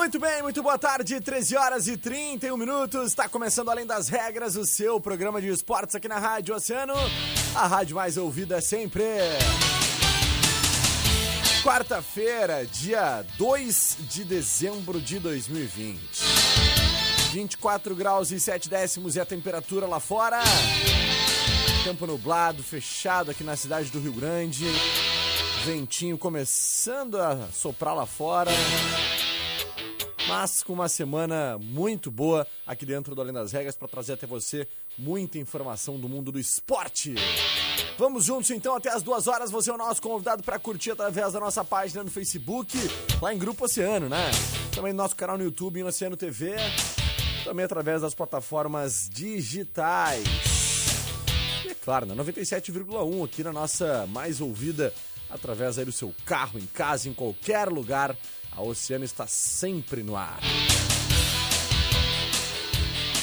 Muito bem, muito boa tarde, 13 horas e 31 minutos. Está começando Além das Regras, o seu programa de esportes aqui na Rádio Oceano, a rádio mais ouvida sempre. Quarta-feira, dia 2 de dezembro de 2020. 24 graus e 7 décimos é a temperatura lá fora. Tempo nublado, fechado aqui na cidade do Rio Grande. Ventinho começando a soprar lá fora mas com uma semana muito boa aqui dentro do Além das Regras para trazer até você muita informação do mundo do esporte. Vamos juntos então até as duas horas. Você é o nosso convidado para curtir através da nossa página no Facebook, lá em Grupo Oceano, né? Também no nosso canal no YouTube, no Oceano TV. Também através das plataformas digitais. E é claro, na 97,1 aqui na nossa mais ouvida, através aí do seu carro, em casa, em qualquer lugar a Oceano está sempre no ar.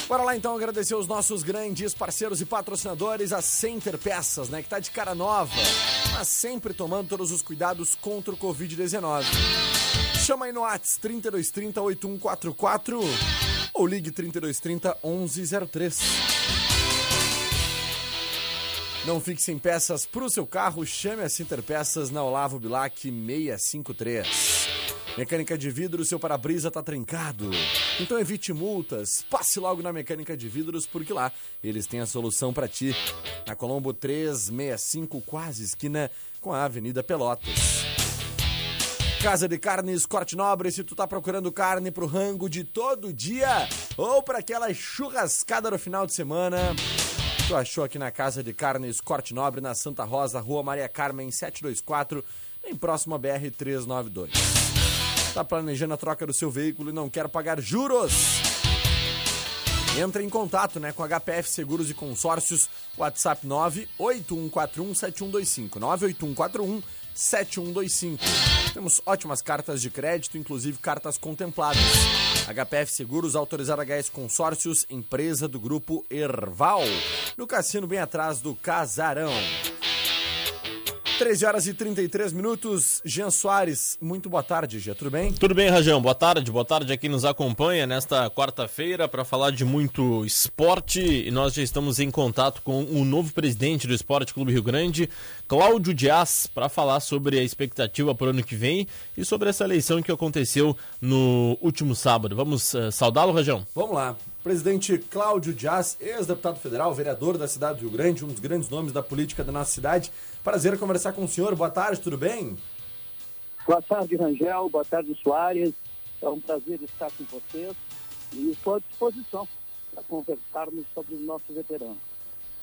Bora lá então agradecer os nossos grandes parceiros e patrocinadores, a Center Peças, né, que tá de cara nova, mas sempre tomando todos os cuidados contra o Covid-19. Chama aí no Whats 3230 8144 ou ligue 3230 1103. Não fique sem peças para o seu carro, chame a Center Peças na Olavo Bilac 653. Mecânica de vidros, seu para-brisa tá trincado. Então evite multas, passe logo na Mecânica de Vidros, porque lá eles têm a solução para ti. Na Colombo 365, quase esquina com a Avenida Pelotas. Casa de Carnes Corte Nobre, se tu tá procurando carne pro rango de todo dia ou para aquela churrascada no final de semana, tu achou aqui na Casa de Carnes Corte Nobre, na Santa Rosa, Rua Maria Carmen 724, bem próximo a BR 392. Está planejando a troca do seu veículo e não quer pagar juros? Entre em contato né, com HPF Seguros e Consórcios, WhatsApp 981417125. 981417125. Temos ótimas cartas de crédito, inclusive cartas contempladas. HPF Seguros, autorizada HS Consórcios, empresa do grupo Erval. No cassino bem atrás do Casarão. 13 horas e 33 minutos. Jean Soares, muito boa tarde, Jean. Tudo bem? Tudo bem, Rajão. Boa tarde. Boa tarde a quem nos acompanha nesta quarta-feira para falar de muito esporte. E nós já estamos em contato com o novo presidente do Esporte Clube Rio Grande, Cláudio Dias, para falar sobre a expectativa para o ano que vem e sobre essa eleição que aconteceu no último sábado. Vamos uh, saudá-lo, Rajão? Vamos lá. Presidente Cláudio Dias, ex-deputado federal, vereador da cidade do Rio Grande, um dos grandes nomes da política da nossa cidade. Prazer conversar com o senhor. Boa tarde, tudo bem? Boa tarde, Rangel. Boa tarde, Soares. É um prazer estar com vocês e estou à disposição para conversarmos sobre os nossos veteranos.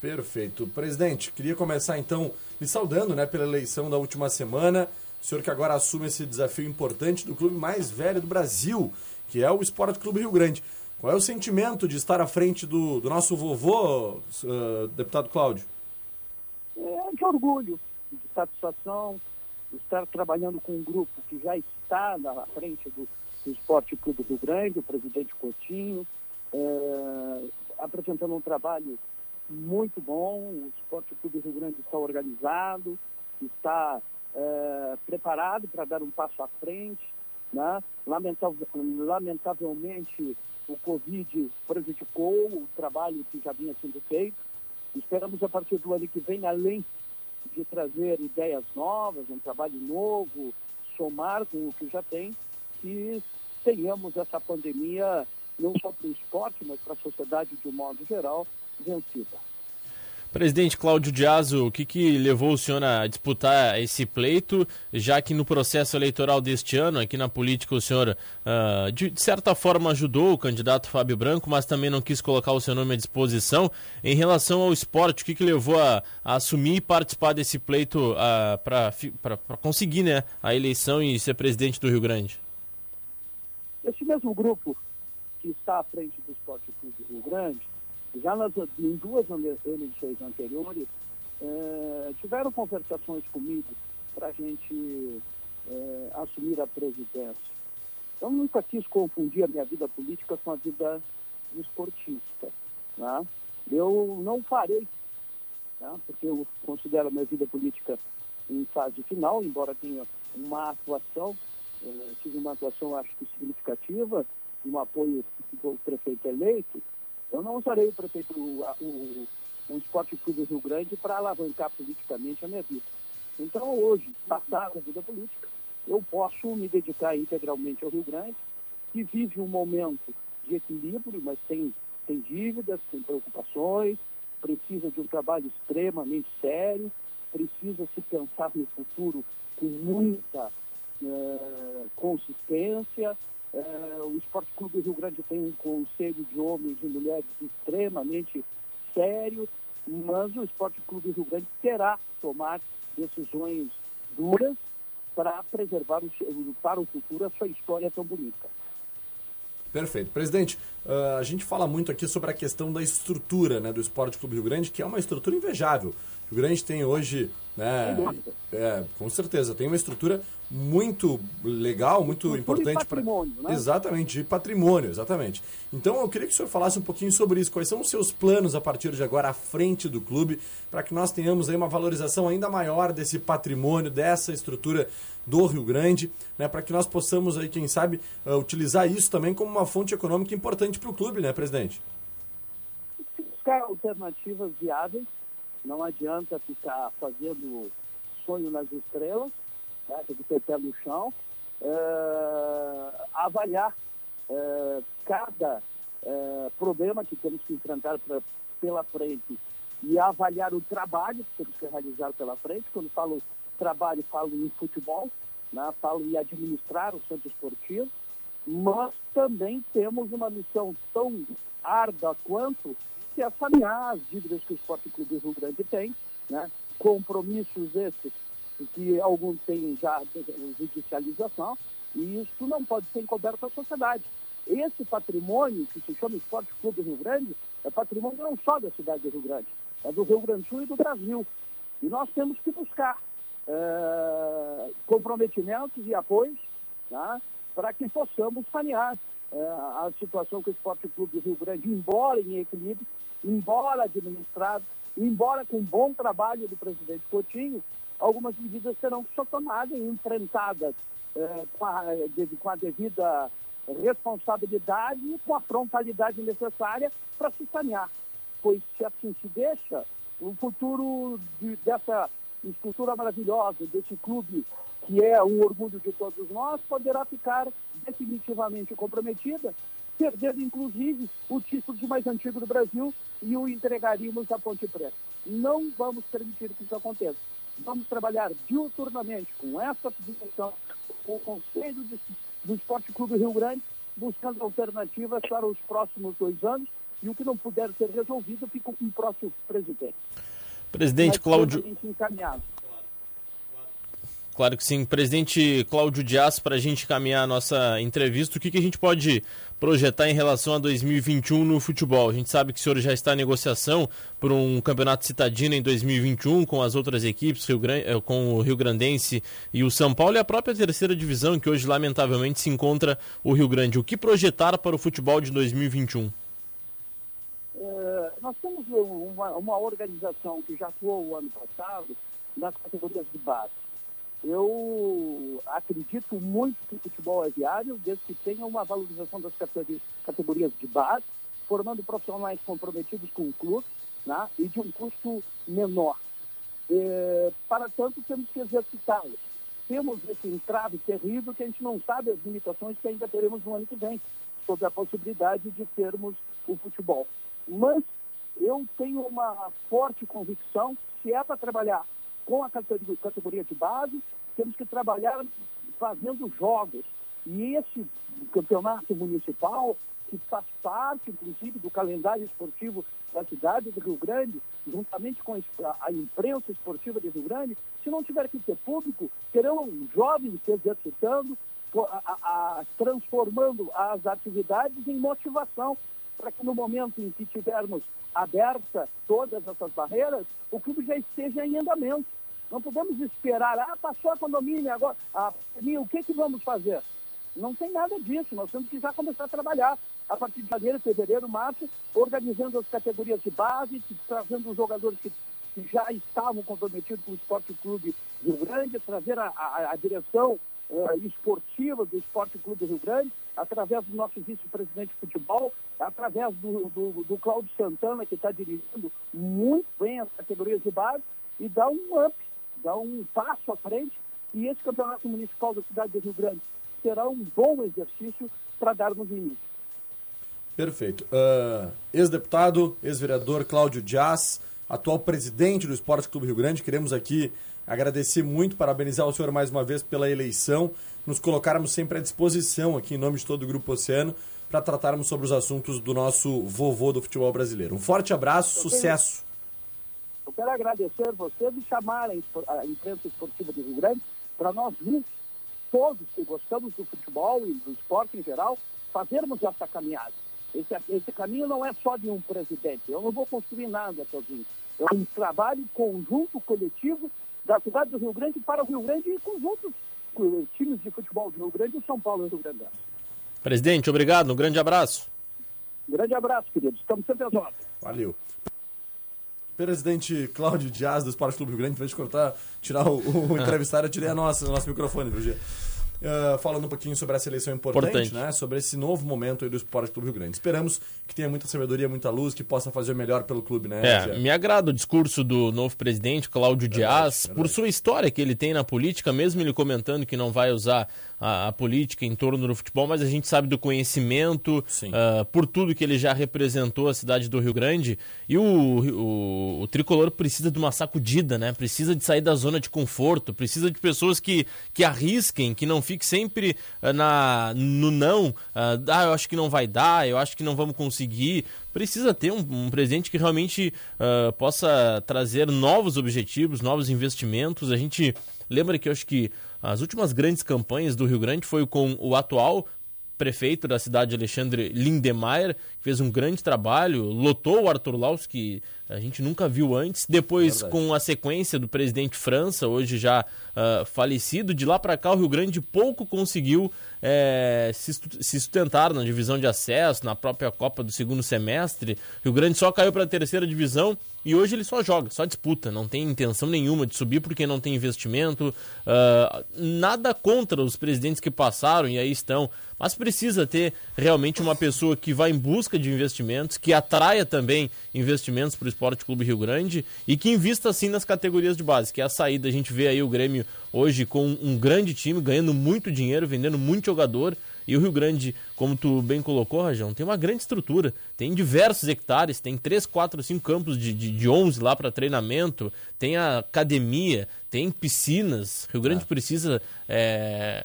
Perfeito. Presidente, queria começar então me saudando né, pela eleição da última semana. O senhor que agora assume esse desafio importante do clube mais velho do Brasil, que é o Esporte Clube Rio Grande. Qual é o sentimento de estar à frente do, do nosso vovô, uh, deputado Cláudio? É de orgulho, de satisfação, de estar trabalhando com um grupo que já está na frente do, do Esporte Clube do Grande, o presidente Coutinho, é, apresentando um trabalho muito bom. O Esporte Clube do Rio Grande está organizado, está é, preparado para dar um passo à frente. Né? lamentavelmente, o Covid prejudicou o trabalho que já vinha sendo feito. Esperamos, a partir do ano que vem, além de trazer ideias novas, um trabalho novo, somar com o que já tem, que tenhamos essa pandemia, não só para o esporte, mas para a sociedade de um modo geral, vencida. Presidente Cláudio Diazo, o que, que levou o senhor a disputar esse pleito, já que no processo eleitoral deste ano, aqui na política, o senhor, uh, de, de, certa forma, ajudou o candidato Fábio Branco, mas também não quis colocar o seu nome à disposição. Em relação ao esporte, o que, que levou a, a assumir e participar desse pleito uh, para conseguir né, a eleição e ser presidente do Rio Grande? Esse mesmo grupo que está à frente do Esporte Clube do Rio Grande já nas, em duas eleições anteriores, é, tiveram conversações comigo para a gente é, assumir a presidência. Eu nunca quis confundir a minha vida política com a vida esportista. Né? Eu não farei, né? porque eu considero a minha vida política em fase final, embora tenha uma atuação, é, tive uma atuação acho que significativa, um apoio do prefeito eleito, eu não usarei o prefeito, o, o, o Esporte Clube do Rio Grande para alavancar politicamente a minha vida. Então, hoje, passada a vida política, eu posso me dedicar integralmente ao Rio Grande, que vive um momento de equilíbrio, mas tem, tem dívidas, tem preocupações, precisa de um trabalho extremamente sério, precisa se pensar no futuro com muita é, consistência, é, o Esporte Clube Rio Grande tem um conselho de homens e mulheres extremamente sério, mas o Esporte Clube Rio Grande terá que tomar decisões duras para preservar o, para o futuro a sua história tão bonita. Perfeito. Presidente, uh, a gente fala muito aqui sobre a questão da estrutura né, do Esporte Clube Rio Grande, que é uma estrutura invejável. O Rio Grande tem hoje, né, é, com certeza, tem uma estrutura muito legal, muito importante para né? exatamente de patrimônio, exatamente. Então eu queria que o senhor falasse um pouquinho sobre isso. Quais são os seus planos a partir de agora à frente do clube para que nós tenhamos aí uma valorização ainda maior desse patrimônio, dessa estrutura do Rio Grande, né, para que nós possamos aí, quem sabe, uh, utilizar isso também como uma fonte econômica importante para o clube, né, presidente? Buscar alternativas viáveis. Não adianta ficar fazendo sonho nas estrelas né, tem que ter pé no chão, é, avaliar é, cada é, problema que temos que enfrentar pra, pela frente e avaliar o trabalho que temos que realizar pela frente. Quando falo trabalho, falo em futebol, né, falo em administrar o centro esportivo, mas também temos uma missão tão árdua quanto que é sanear as dívidas que o Esporte Clube Rio Grande tem, né, compromissos esses que alguns têm já judicialização, e isso não pode ser encoberto à sociedade. Esse patrimônio, que se chama Esporte Clube Rio Grande, é patrimônio não só da cidade do Rio Grande, é do Rio Grande do Sul e do Brasil. E nós temos que buscar é, comprometimentos e apoios tá, para que possamos sanear a situação que o Esporte Clube Rio Grande, embora em equilíbrio, embora administrado, embora com bom trabalho do presidente Coutinho, algumas medidas serão tomadas e enfrentadas eh, com, a, com a devida responsabilidade e com a frontalidade necessária para se sanear. Pois se assim se deixa, o futuro de, dessa estrutura maravilhosa, desse clube que é um orgulho de todos nós, poderá ficar definitivamente comprometida, perdendo inclusive o título de mais antigo do Brasil e o entregaríamos à Ponte Preta. Não vamos permitir que isso aconteça. Vamos trabalhar diuturnamente com essa direção, com o Conselho de, do Esporte Clube Rio Grande, buscando alternativas para os próximos dois anos e o que não puder ser resolvido fica com o próximo presidente. Presidente Cláudio. Encaminhado. Claro que sim. Presidente Cláudio Dias, para a gente caminhar a nossa entrevista, o que, que a gente pode projetar em relação a 2021 no futebol? A gente sabe que o senhor já está em negociação por um campeonato citadino em 2021 com as outras equipes, eh, com o Rio Grandense e o São Paulo e a própria terceira divisão, que hoje lamentavelmente se encontra o Rio Grande. O que projetar para o futebol de 2021? É, nós temos uma, uma organização que já atuou o ano passado nas categorias de base eu acredito muito que o futebol é viável, desde que tenha uma valorização das categorias de base, formando profissionais comprometidos com o clube né, e de um custo menor. É, para tanto, temos que exercitá-los. temos esse entrave terrível que a gente não sabe as limitações que ainda teremos no ano que vem, sobre a possibilidade de termos o futebol. Mas eu tenho uma forte convicção, se é para trabalhar com a categoria de base, temos que trabalhar fazendo jogos. E esse campeonato municipal, que faz parte, inclusive, do calendário esportivo da cidade do Rio Grande, juntamente com a imprensa esportiva de Rio Grande, se não tiver que ter público, terão jovens se exercitando, a, a, transformando as atividades em motivação para que no momento em que tivermos aberta todas essas barreiras, o clube já esteja em andamento. Não podemos esperar, ah, passou a condomínio, agora, a o que, que vamos fazer? Não tem nada disso, nós temos que já começar a trabalhar a partir de janeiro, fevereiro, março, organizando as categorias de base, trazendo os jogadores que, já estavam comprometidos com o Esporte Clube Rio Grande, trazer a, a, a direção uh, esportiva do Esporte Clube Rio Grande, através do nosso vice-presidente de futebol, através do, do, do Cláudio Santana, que está dirigindo muito bem as categorias de base, e dá um up dá um passo à frente e esse campeonato municipal da cidade de Rio Grande será um bom exercício para darmos início. Perfeito. Uh, ex-deputado, ex-vereador Cláudio Dias, atual presidente do Esporte Clube Rio Grande, queremos aqui agradecer muito, parabenizar o senhor mais uma vez pela eleição, nos colocarmos sempre à disposição aqui em nome de todo o Grupo Oceano para tratarmos sobre os assuntos do nosso vovô do futebol brasileiro. Um forte abraço, sucesso! Eu quero agradecer vocês e chamar a imprensa esportiva de Rio Grande para nós juntos, todos que gostamos do futebol e do esporte em geral, fazermos essa caminhada. Esse, esse caminho não é só de um presidente. Eu não vou construir nada sozinho. É um trabalho conjunto, coletivo, da cidade do Rio Grande para o Rio Grande e com os outros times de futebol do Rio Grande e São Paulo e Rio Grande. Presidente, obrigado. Um grande abraço. Um grande abraço, queridos. Estamos sempre às ordens. Valeu. Presidente Cláudio Dias do Esporte Clube Rio Grande, em vez de cortar, tirar o, o entrevistado, eu tirei a nossa, o nosso microfone, viu, Gia? Uh, falando um pouquinho sobre essa eleição importante, importante, né? Sobre esse novo momento do Esporte Clube Rio Grande. Esperamos que tenha muita sabedoria, muita luz, que possa fazer o melhor pelo clube, né? É, me agrada o discurso do novo presidente, Cláudio Dias, por sua história que ele tem na política, mesmo ele comentando que não vai usar a, a, política em torno do futebol, mas a gente sabe do conhecimento, uh, por tudo que ele já representou a cidade do Rio Grande. E o, o, o, tricolor precisa de uma sacudida, né? Precisa de sair da zona de conforto, precisa de pessoas que, que arrisquem, que não fiquem sempre uh, na, no não. Uh, ah, eu acho que não vai dar, eu acho que não vamos conseguir precisa ter um, um presidente que realmente uh, possa trazer novos objetivos, novos investimentos. A gente lembra que eu acho que as últimas grandes campanhas do Rio Grande foi com o atual prefeito da cidade, Alexandre Lindemeyer, fez um grande trabalho, lotou o Arthur Laus, que a gente nunca viu antes. Depois, Verdade. com a sequência do presidente França, hoje já uh, falecido, de lá para cá o Rio Grande pouco conseguiu é, se, sustentar na divisão de acesso, na própria Copa do segundo semestre. Rio Grande só caiu para a terceira divisão e hoje ele só joga, só disputa, não tem intenção nenhuma de subir porque não tem investimento. Uh, nada contra os presidentes que passaram e aí estão, mas precisa ter realmente uma pessoa que vá em busca de investimentos, que atraia também investimentos para o Esporte Clube Rio Grande e que invista assim nas categorias de base, que é a saída. A gente vê aí o Grêmio hoje com um grande time, ganhando muito dinheiro, vendendo muito jogador. E o Rio Grande, como tu bem colocou, Rajão, tem uma grande estrutura. Tem diversos hectares, tem 3, 4, 5 campos de, de, de 11 lá para treinamento, tem a academia, tem piscinas. Rio Grande é. precisa é,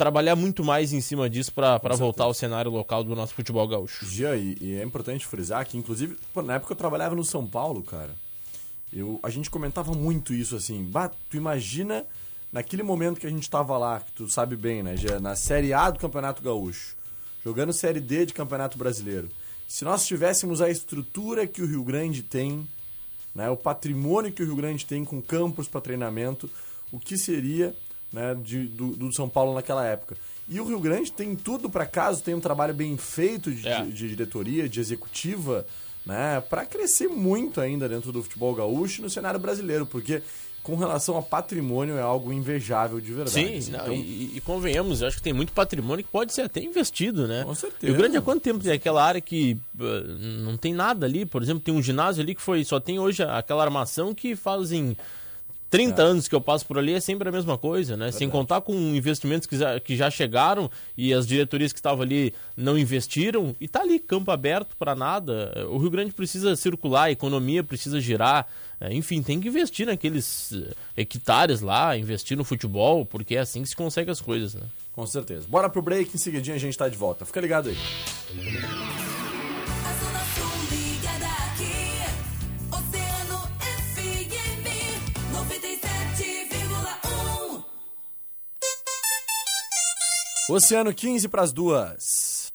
trabalhar muito mais em cima disso para voltar ao cenário local do nosso futebol gaúcho. Gia, e, e é importante frisar que, inclusive, pô, na época eu trabalhava no São Paulo, cara. Eu, a gente comentava muito isso assim. Bah, tu imagina naquele momento que a gente estava lá, que tu sabe bem, né? Já na Série A do Campeonato Gaúcho, jogando Série D de Campeonato Brasileiro. Se nós tivéssemos a estrutura que o Rio Grande tem, né, o patrimônio que o Rio Grande tem com campos para treinamento, o que seria né, de, do, do, São Paulo naquela época? E o Rio Grande tem tudo para caso tem um trabalho bem feito de, é. de, de diretoria, de executiva, né, para crescer muito ainda dentro do futebol gaúcho e no cenário brasileiro, porque com relação a patrimônio é algo invejável de verdade. Sim, então... e, e, convenhamos, eu acho que tem muito patrimônio que pode ser até investido, né? Com certeza. o grande há quanto tempo tem aquela área que uh, não tem nada ali, por exemplo, tem um ginásio ali que foi só tem hoje aquela armação que fazem 30 é. anos que eu passo por ali é sempre a mesma coisa, né? Sem contar com investimentos que já, que já chegaram e as diretorias que estavam ali não investiram e tá ali campo aberto para nada. O Rio Grande precisa circular, a economia precisa girar. É, enfim, tem que investir naqueles eh, hectares lá, investir no futebol, porque é assim que se consegue as coisas, né? Com certeza. Bora pro break, em seguidinho a gente tá de volta. Fica ligado aí. Oceano 15 para as duas.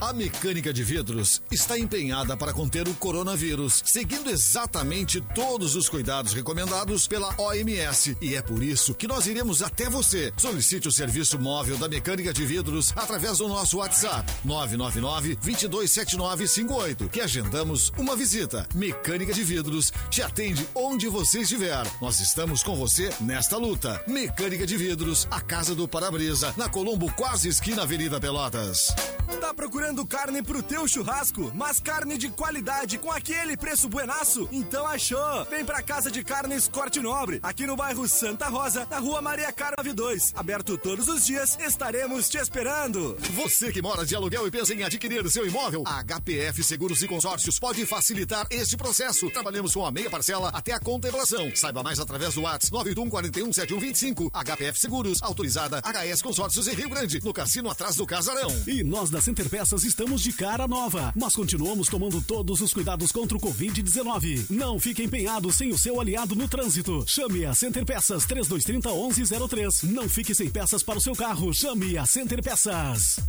A mecânica de vidros está empenhada para conter o coronavírus, seguindo exatamente todos os cuidados recomendados pela OMS. E é por isso que nós iremos até você. Solicite o serviço móvel da mecânica de vidros através do nosso WhatsApp 999 227958, que agendamos uma visita. Mecânica de vidros te atende onde você estiver. Nós estamos com você nesta luta. Mecânica de vidros, a casa do para-brisa, na Colombo, quase esquina Avenida Pelotas. Tá procurando carne pro teu churrasco, mas carne de qualidade com aquele preço buenaço? Então achou! Vem pra Casa de Carnes Corte Nobre, aqui no bairro Santa Rosa, na rua Maria Carva 2. Aberto todos os dias, estaremos te esperando. Você que mora de aluguel e pensa em adquirir seu imóvel, a HPF Seguros e Consórcios pode facilitar este processo. Trabalhamos com a meia parcela até a contemplação. Saiba mais através do WhatsApp 981 41 7125. HPF Seguros, autorizada HS Consórcios em Rio Grande, no cassino atrás do Casarão. E nós da Center Peças estamos de cara nova. Nós continuamos tomando todos os cuidados contra o Covid-19. Não fique empenhado sem o seu aliado no trânsito. Chame a Center Peças 3230 1103. Não fique sem peças para o seu carro. Chame a Center Peças.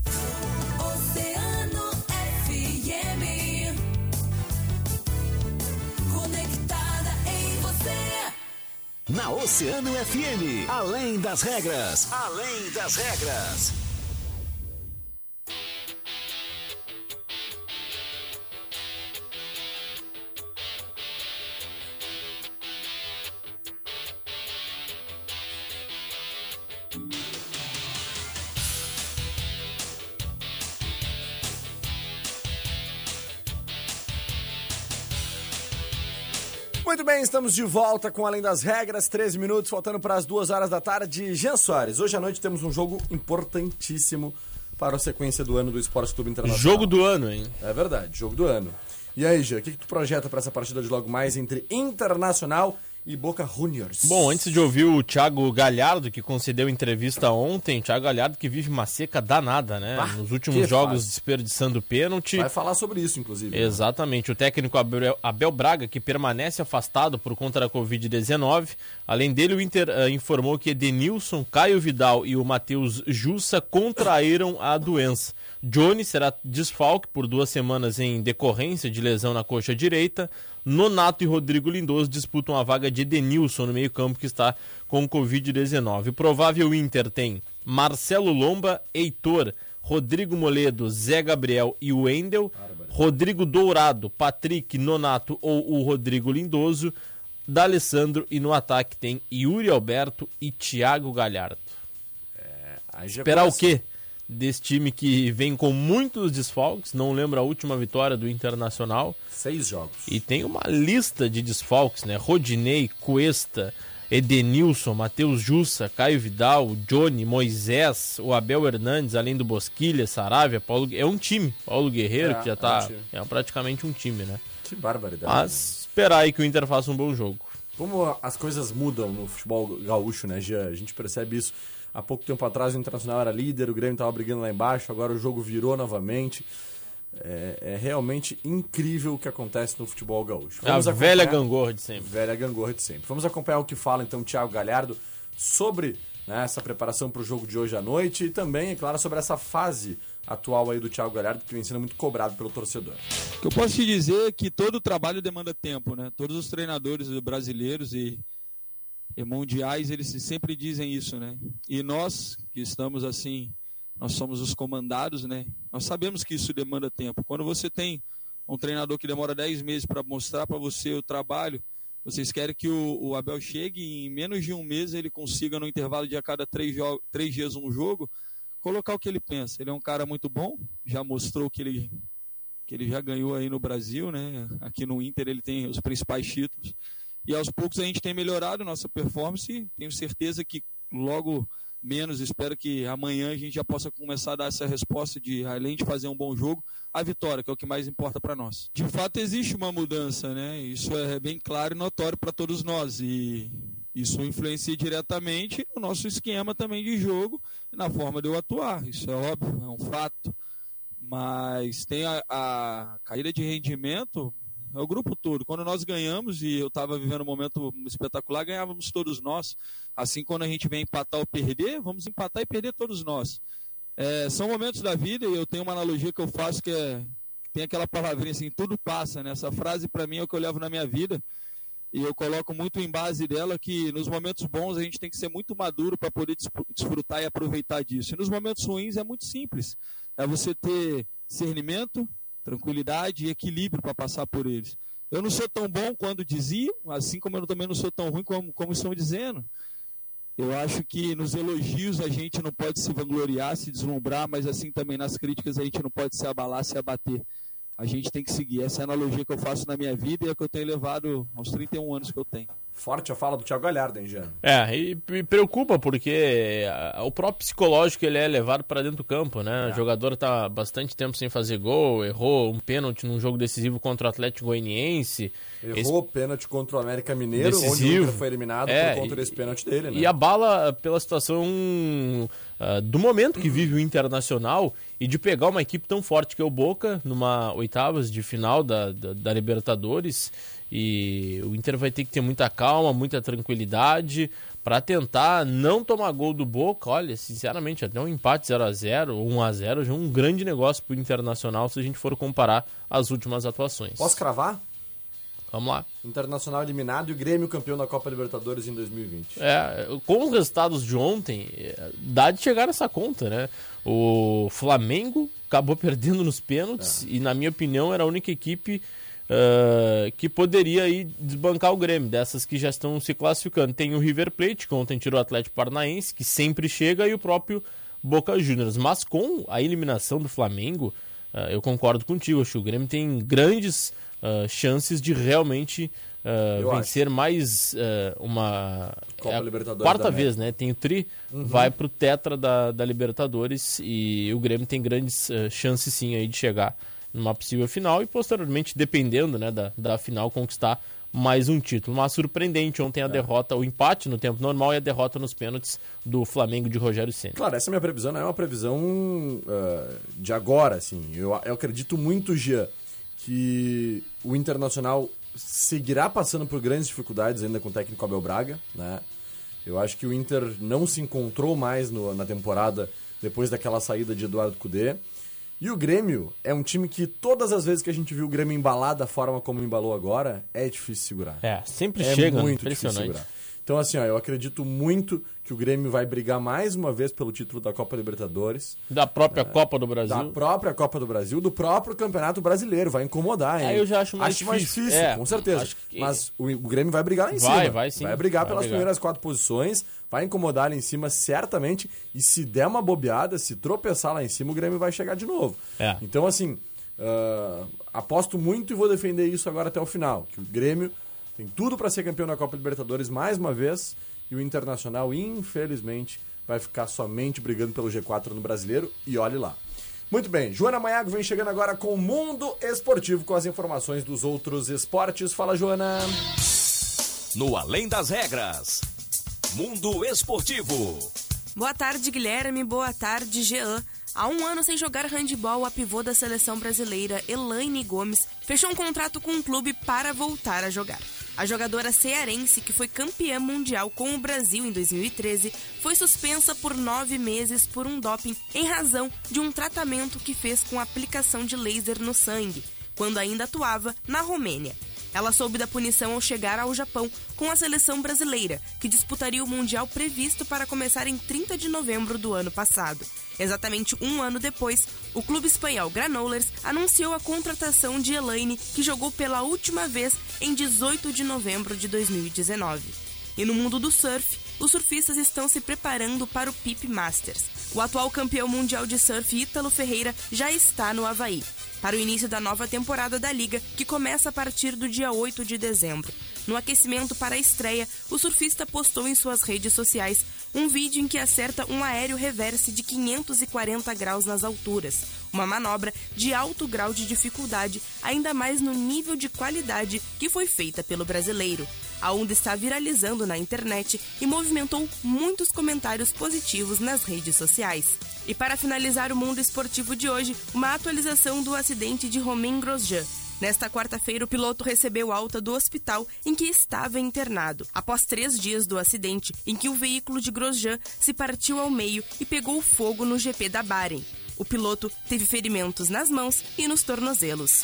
Oceano FM. Conectada em você. Na Oceano FM. Além das regras. Além das regras. Bem, estamos de volta com Além das Regras, 13 minutos, faltando para as 2 horas da tarde. Jean Soares, hoje à noite temos um jogo importantíssimo para a sequência do ano do Esporte Clube Internacional. Jogo do ano, hein? É verdade, jogo do ano. E aí, Jean, o que, que tu projeta para essa partida de logo mais entre Internacional e Boca Juniors. Bom, antes de ouvir o Thiago Galhardo, que concedeu entrevista ontem, Thiago Galhardo que vive uma seca danada, né? Ah, Nos últimos jogos faz. desperdiçando pênalti. Vai falar sobre isso, inclusive. Né? Exatamente. Né? O técnico Abel, Abel, Braga, que permanece afastado por conta da Covid-19. Além dele, o Inter uh, informou que Edenilson, Caio Vidal e o Matheus Jussa contraíram a doença. Johnny será desfalque por duas semanas em decorrência de lesão na coxa direita. Nonato e Rodrigo Lindoso disputam a vaga de Edenilson no meio-campo que está com Covid-19. O provável Inter tem Marcelo Lomba, Heitor, Rodrigo Moledo, Zé Gabriel e Wendel, Rodrigo Dourado, Patrick, Nonato ou o Rodrigo Lindoso, D'Alessandro e no ataque tem Yuri Alberto e Thiago Galhardo. É, Esperar começa... o quê? Desse time que vem com muitos desfalques, não lembro a última vitória do Internacional. Seis jogos. E tem uma lista de desfalques, né? Rodinei, Cuesta, Edenilson, Matheus Jussa, Caio Vidal, Johnny, Moisés, o Abel Hernandes, além do Bosquilha, Saravia, Paulo... É um time. Paulo Guerreiro, é, que já tá... É, um é praticamente um time, né? Que barbaridade. Mas esperar aí que o Inter faça um bom jogo. Como as coisas mudam no futebol gaúcho, né, Gia? A gente percebe isso Há pouco tempo atrás o Internacional era líder, o Grêmio estava brigando lá embaixo, agora o jogo virou novamente. É, é, realmente incrível o que acontece no futebol gaúcho. Vamos a velha gangorra de sempre. Velha gangorra de sempre. Vamos acompanhar o que fala então o Thiago Galhardo sobre né, essa preparação para o jogo de hoje à noite e também, é claro, sobre essa fase atual aí do Thiago Galhardo que vem sendo muito cobrado pelo torcedor. O que eu posso te dizer é que todo trabalho demanda tempo, né? Todos os treinadores brasileiros e mundiais, eles sempre dizem isso, né? E nós, que estamos assim, nós somos os comandados, né? Nós sabemos que isso demanda tempo. Quando você tem um treinador que demora 10 meses para mostrar para você o trabalho, vocês querem que o, o, Abel chegue e em menos de um mês ele consiga, no intervalo de a cada três, três dias um jogo, colocar o que ele pensa. Ele é um cara muito bom, já mostrou que ele, que ele já ganhou aí no Brasil, né? Aqui no Inter ele tem os principais títulos. E aos poucos a gente tem melhorado nossa performance tenho certeza que logo menos, espero que amanhã a gente já possa começar a dar essa resposta de, além de fazer um bom jogo, a vitória, que é o que mais importa para nós. De fato, existe uma mudança, né? Isso é bem claro e notório para todos nós. E isso influencia diretamente no nosso esquema também de jogo e na forma de eu atuar. Isso é óbvio, é um fato. Mas tem a, a caída de rendimento, é o grupo todo. Quando nós ganhamos, e eu estava vivendo um momento espetacular, ganhávamos todos nós. Assim, quando a gente vem empatar ou perder, vamos empatar e perder todos nós. É, são momentos da vida, e eu tenho uma analogia que eu faço que é. que tem aquela palavrinha assim, tudo passa, né? Essa frase para mim é o que eu levo na minha vida. E eu coloco muito em base dela que nos momentos bons a gente tem que ser muito maduro para poder desfrutar e aproveitar disso. E nos momentos ruins é muito simples. É você ter discernimento, tranquilidade e equilíbrio para passar por eles. Eu não sou tão bom quando diziam, assim como eu também não sou tão ruim como, como estão dizendo. Eu acho que nos elogios a gente não pode se vangloriar, se deslumbrar, mas assim também nas críticas a gente não pode se abalar, se abater. A gente tem que seguir. Essa é a analogia que eu faço na minha vida e é que eu tenho levado aos 31 anos que eu tenho. Forte a fala do Thiago Galhardo, hein, Jean? É, e me preocupa porque ah, o próprio psicológico ele é levado para dentro do campo, né? É. O jogador tá bastante tempo sem fazer gol, errou um pênalti num jogo decisivo contra o Atlético Goianiense. Errou o pênalti contra o América Mineiro, onde o Decisivo. Foi eliminado É, por conta e- desse pênalti dele, né? E abala pela situação ah, do momento que vive o Internacional e de pegar uma equipe tão forte que é o Boca, numa oitavas de final da, da, da Libertadores. E o Inter vai ter que ter muita calma, muita tranquilidade para tentar não tomar gol do Boca. Olha, sinceramente, até um empate 0 a 0 ou 1 a 0 já é um grande negócio pro Internacional se a gente for comparar as últimas atuações. Posso cravar? Vamos lá. Internacional eliminado e o Grêmio campeão da Copa Libertadores em 2020. É, com os resultados de ontem, é, dá de chegar nessa conta, né? O Flamengo acabou perdendo nos pênaltis e, na minha opinião, era a única equipe ah, que poderia aí desbancar o Grêmio, dessas que já estão se classificando. Tem o River Plate, que ontem tirou o Atlético Paranaense, que sempre chega, e o próprio Boca Juniors. Mas com a eliminação do Flamengo, ah, eu concordo contigo, acho que o Grêmio tem grandes ah, chances de realmente Eu vencer mais ah, uma Copa é Libertadores quarta vez, né? Tem o Tri, vai pro Tetra da, da Libertadores e o Grêmio tem grandes ah, chances sim aí de chegar numa possível final e posteriormente, dependendo né, da, da final, conquistar mais um título. Mas surpreendente ontem a derrota, o empate no tempo normal e a derrota nos pênaltis do Flamengo de Rogério Ceni. Claro, essa minha previsão não é uma previsão ah, de agora, assim. Eu, eu acredito muito, Jean, que o Internacional seguirá passando por grandes dificuldades ainda com o técnico Abel Braga, né? Eu acho que o Inter não se encontrou mais no- na temporada depois daquela saída de Eduardo Cudê. E o Grêmio é um time que todas as vezes que a gente viu o Grêmio embalar da forma como embalou agora, é difícil segurar. É, sempre É chega, muito difícil impressionante. segurar. Então, assim, ó, eu acredito muito que o Grêmio vai brigar mais uma vez pelo título da Copa Libertadores, Da própria Copa do Brasil. da própria Copa do Brasil, do próprio Campeonato Brasileiro. Vai incomodar, hein? É, eu já acho mais difícil. É, com certeza. acho que- Mas o, o Grêmio vai brigar lá em Vai, cima. vai sim. Vai brigar Vai pelas brigar. primeiras quatro posições, vai incomodar lá em cima, certamente. E se der uma bobeada, se tropeçar lá em cima, o Grêmio vai chegar de novo. É. Então, assim, ah, aposto muito e vou defender isso agora até o final. Que o Grêmio tem tudo para ser campeão da Copa Libertadores mais uma vez. E o Internacional, infelizmente, vai ficar somente brigando pelo G4 no brasileiro. E olhe lá. Muito bem, Joana Maiago vem chegando agora com o Mundo Esportivo, com as informações dos outros esportes. Fala, Joana. No Além das Regras. Mundo Esportivo. Boa tarde, Guilherme. Boa tarde, Jean. Há um ano sem jogar handball, a pivô da seleção brasileira, Elaine Gomes, fechou um contrato com o clube para voltar a jogar. A jogadora cearense, que foi campeã mundial com o Brasil em 2013, foi suspensa por nove meses por um doping em razão de um tratamento que fez com aplicação de laser no sangue, quando ainda atuava na Romênia. Ela soube da punição ao chegar ao Japão com a seleção brasileira, que disputaria o Mundial previsto para começar em 30 de novembro do ano passado. Exatamente um ano depois, o clube espanhol Granollers anunciou a contratação de Elaine, que jogou pela última vez em 18 de novembro de 2019. E no mundo do surf, os surfistas estão se preparando para o Pip Masters. O atual campeão mundial de surf, Ítalo Ferreira, já está no Havaí. Para o início da nova temporada da Liga, que começa a partir do dia 8 de dezembro. No aquecimento para a estreia, o surfista postou em suas redes sociais um vídeo em que acerta um aéreo reverse de 540 graus nas alturas. Uma manobra de alto grau de dificuldade, ainda mais no nível de qualidade que foi feita pelo brasileiro. A onda está viralizando na internet e movimentou muitos comentários positivos nas redes sociais. E para finalizar o mundo esportivo de hoje, uma atualização do acidente de Romain Grosjean. Nesta quarta-feira, o piloto recebeu alta do hospital em que estava internado, após três dias do acidente, em que o veículo de Grosjean se partiu ao meio e pegou fogo no GP da Bahrein. O piloto teve ferimentos nas mãos e nos tornozelos.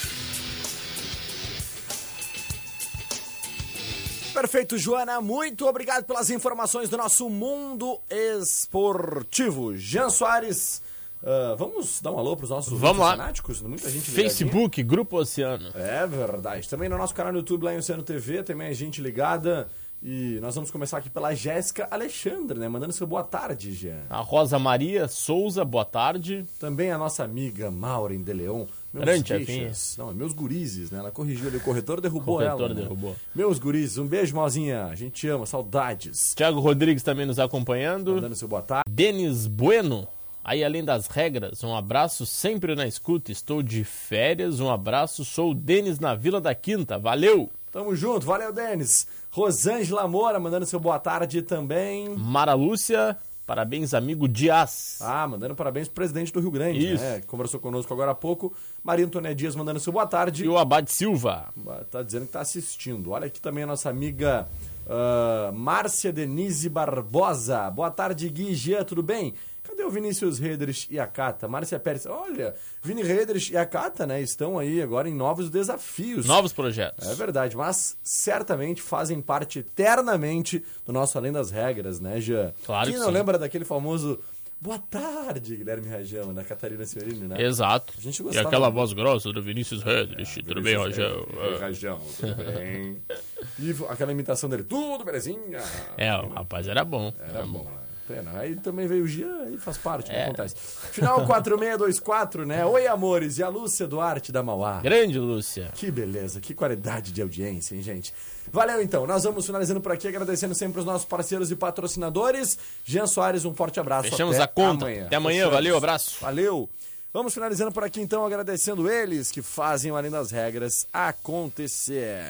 Perfeito, Joana. Muito obrigado pelas informações do nosso mundo esportivo. Jean Soares, ah, vamos dar um alô para os nossos Vamos lá. fanáticos? Muita gente ligadinha. Facebook, Grupo Oceano. É verdade. Também no nosso canal no YouTube, lá em Oceano TV, também a gente ligada. E nós vamos começar aqui pela Jéssica Alexandre, né? Mandando seu boa tarde, Jean. A Rosa Maria Souza, boa tarde. Também a nossa amiga Maureen de Leon. Meus Grande queixas. Não, é meus gurizes, né? Ela corrigiu ali, o corretor derrubou Corretor ela. né? derrubou. Meus gurizes, um beijo, Malzinha. A gente te ama, saudades. Tiago Rodrigues também nos acompanhando. Mandando seu boa tarde. Denis Bueno, aí além das regras, um abraço sempre na escuta. Estou de férias, um abraço. Sou o Denis na Vila da Quinta. Valeu! Tamo junto, valeu, Denis. Rosângela Moura mandando seu boa tarde também. Mara Lúcia, parabéns, amigo Dias. Ah, mandando parabéns pro presidente do Rio Grande, Isso. né? Que conversou conosco agora há pouco. Maria Antônia Dias mandando seu boa tarde. E o Abade Silva. Tá dizendo que tá assistindo. Olha aqui também a nossa amiga ah, Márcia Denise Barbosa. Boa tarde, Gui Jean, tudo bem? Cadê o Vinícius Redrich e a Cata? Márcia Pérez. Olha, Vini Redrich e a Cata, né? Estão aí agora em novos desafios. Novos projetos. É verdade, mas certamente fazem parte eternamente do nosso Além das Regras, né, Jean? Claro Quem que não sim. lembra daquele famoso Boa tarde, Guilherme Rajão, da Catarina Senhorini, né? Exato. A gente E gostava. aquela voz grossa do Vinícius Redrich. tudo bem, Rogério? Oi, Rajão, tudo bem? E aquela imitação dele, tudo belezinha? É, o rapaz era bom. Era bom, né? Pena. Aí também veio o Gia e faz parte, né? É. Acontece. Final 4624, né? Oi, amores. E a Lúcia Duarte da Mauá. Grande, Lúcia. Que beleza, que qualidade de audiência, hein, gente? Valeu, então. Nós vamos finalizando por aqui, agradecendo sempre os nossos parceiros e patrocinadores. Jean Soares, um forte abraço. Fechamos Até a conta. Amanhã. Até amanhã, Fechamos. valeu, abraço. Valeu. Vamos finalizando por aqui, então, agradecendo eles que fazem o Além das Regras acontecer.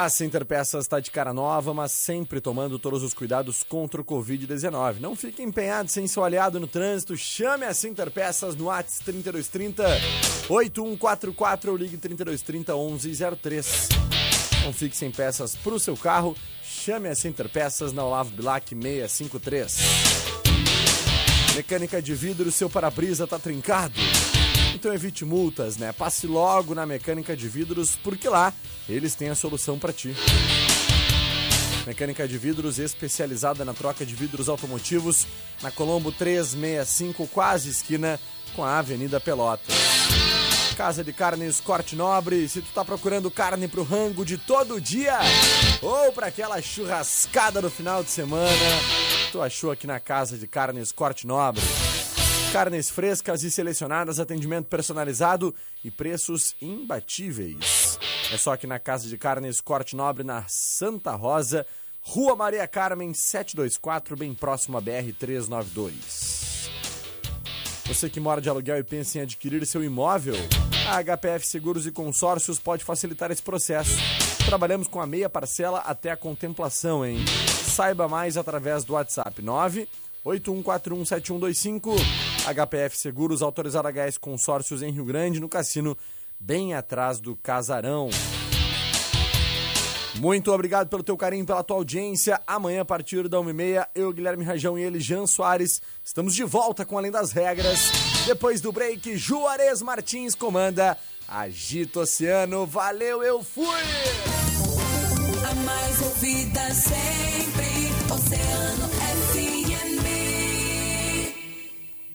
A Center Peças está de cara nova, mas sempre tomando todos os cuidados contra o Covid-19. Não fique empenhado sem seu aliado no trânsito. Chame a Center Peças no WhatsApp 3230 8144 ou ligue 3230 1103. Não fique sem peças para o seu carro. Chame a Center Peças na Olavo Bilac 653. Mecânica de vidro, seu para-brisa tá trincado? Então evite multas, né? Passe logo na Mecânica de Vidros, porque lá eles têm a solução para ti. Mecânica de Vidros especializada na troca de vidros automotivos, na Colombo 365, quase esquina com a Avenida Pelotas. Casa de Carnes Corte Nobre, se tu tá procurando carne pro rango de todo dia ou para aquela churrascada no final de semana, tu achou aqui na Casa de Carnes Corte Nobre. Carnes frescas e selecionadas, atendimento personalizado e preços imbatíveis. É só aqui na Casa de Carnes Corte Nobre, na Santa Rosa, Rua Maria Carmen 724, bem próximo à BR 392. Você que mora de aluguel e pensa em adquirir seu imóvel, a HPF Seguros e Consórcios pode facilitar esse processo. Trabalhamos com a meia parcela até a contemplação, hein? Saiba mais através do WhatsApp 9 81417125. HPF Seguros, autorizado HS Consórcios em Rio Grande, no cassino, bem atrás do casarão. Muito obrigado pelo teu carinho, pela tua audiência. Amanhã, a partir da 1h30, eu, Guilherme Rajão e ele, Jean Soares, estamos de volta com Além das Regras. Depois do break, Juarez Martins comanda Agito Oceano. Valeu, eu fui! A mais ouvida sempre, Oceano FM.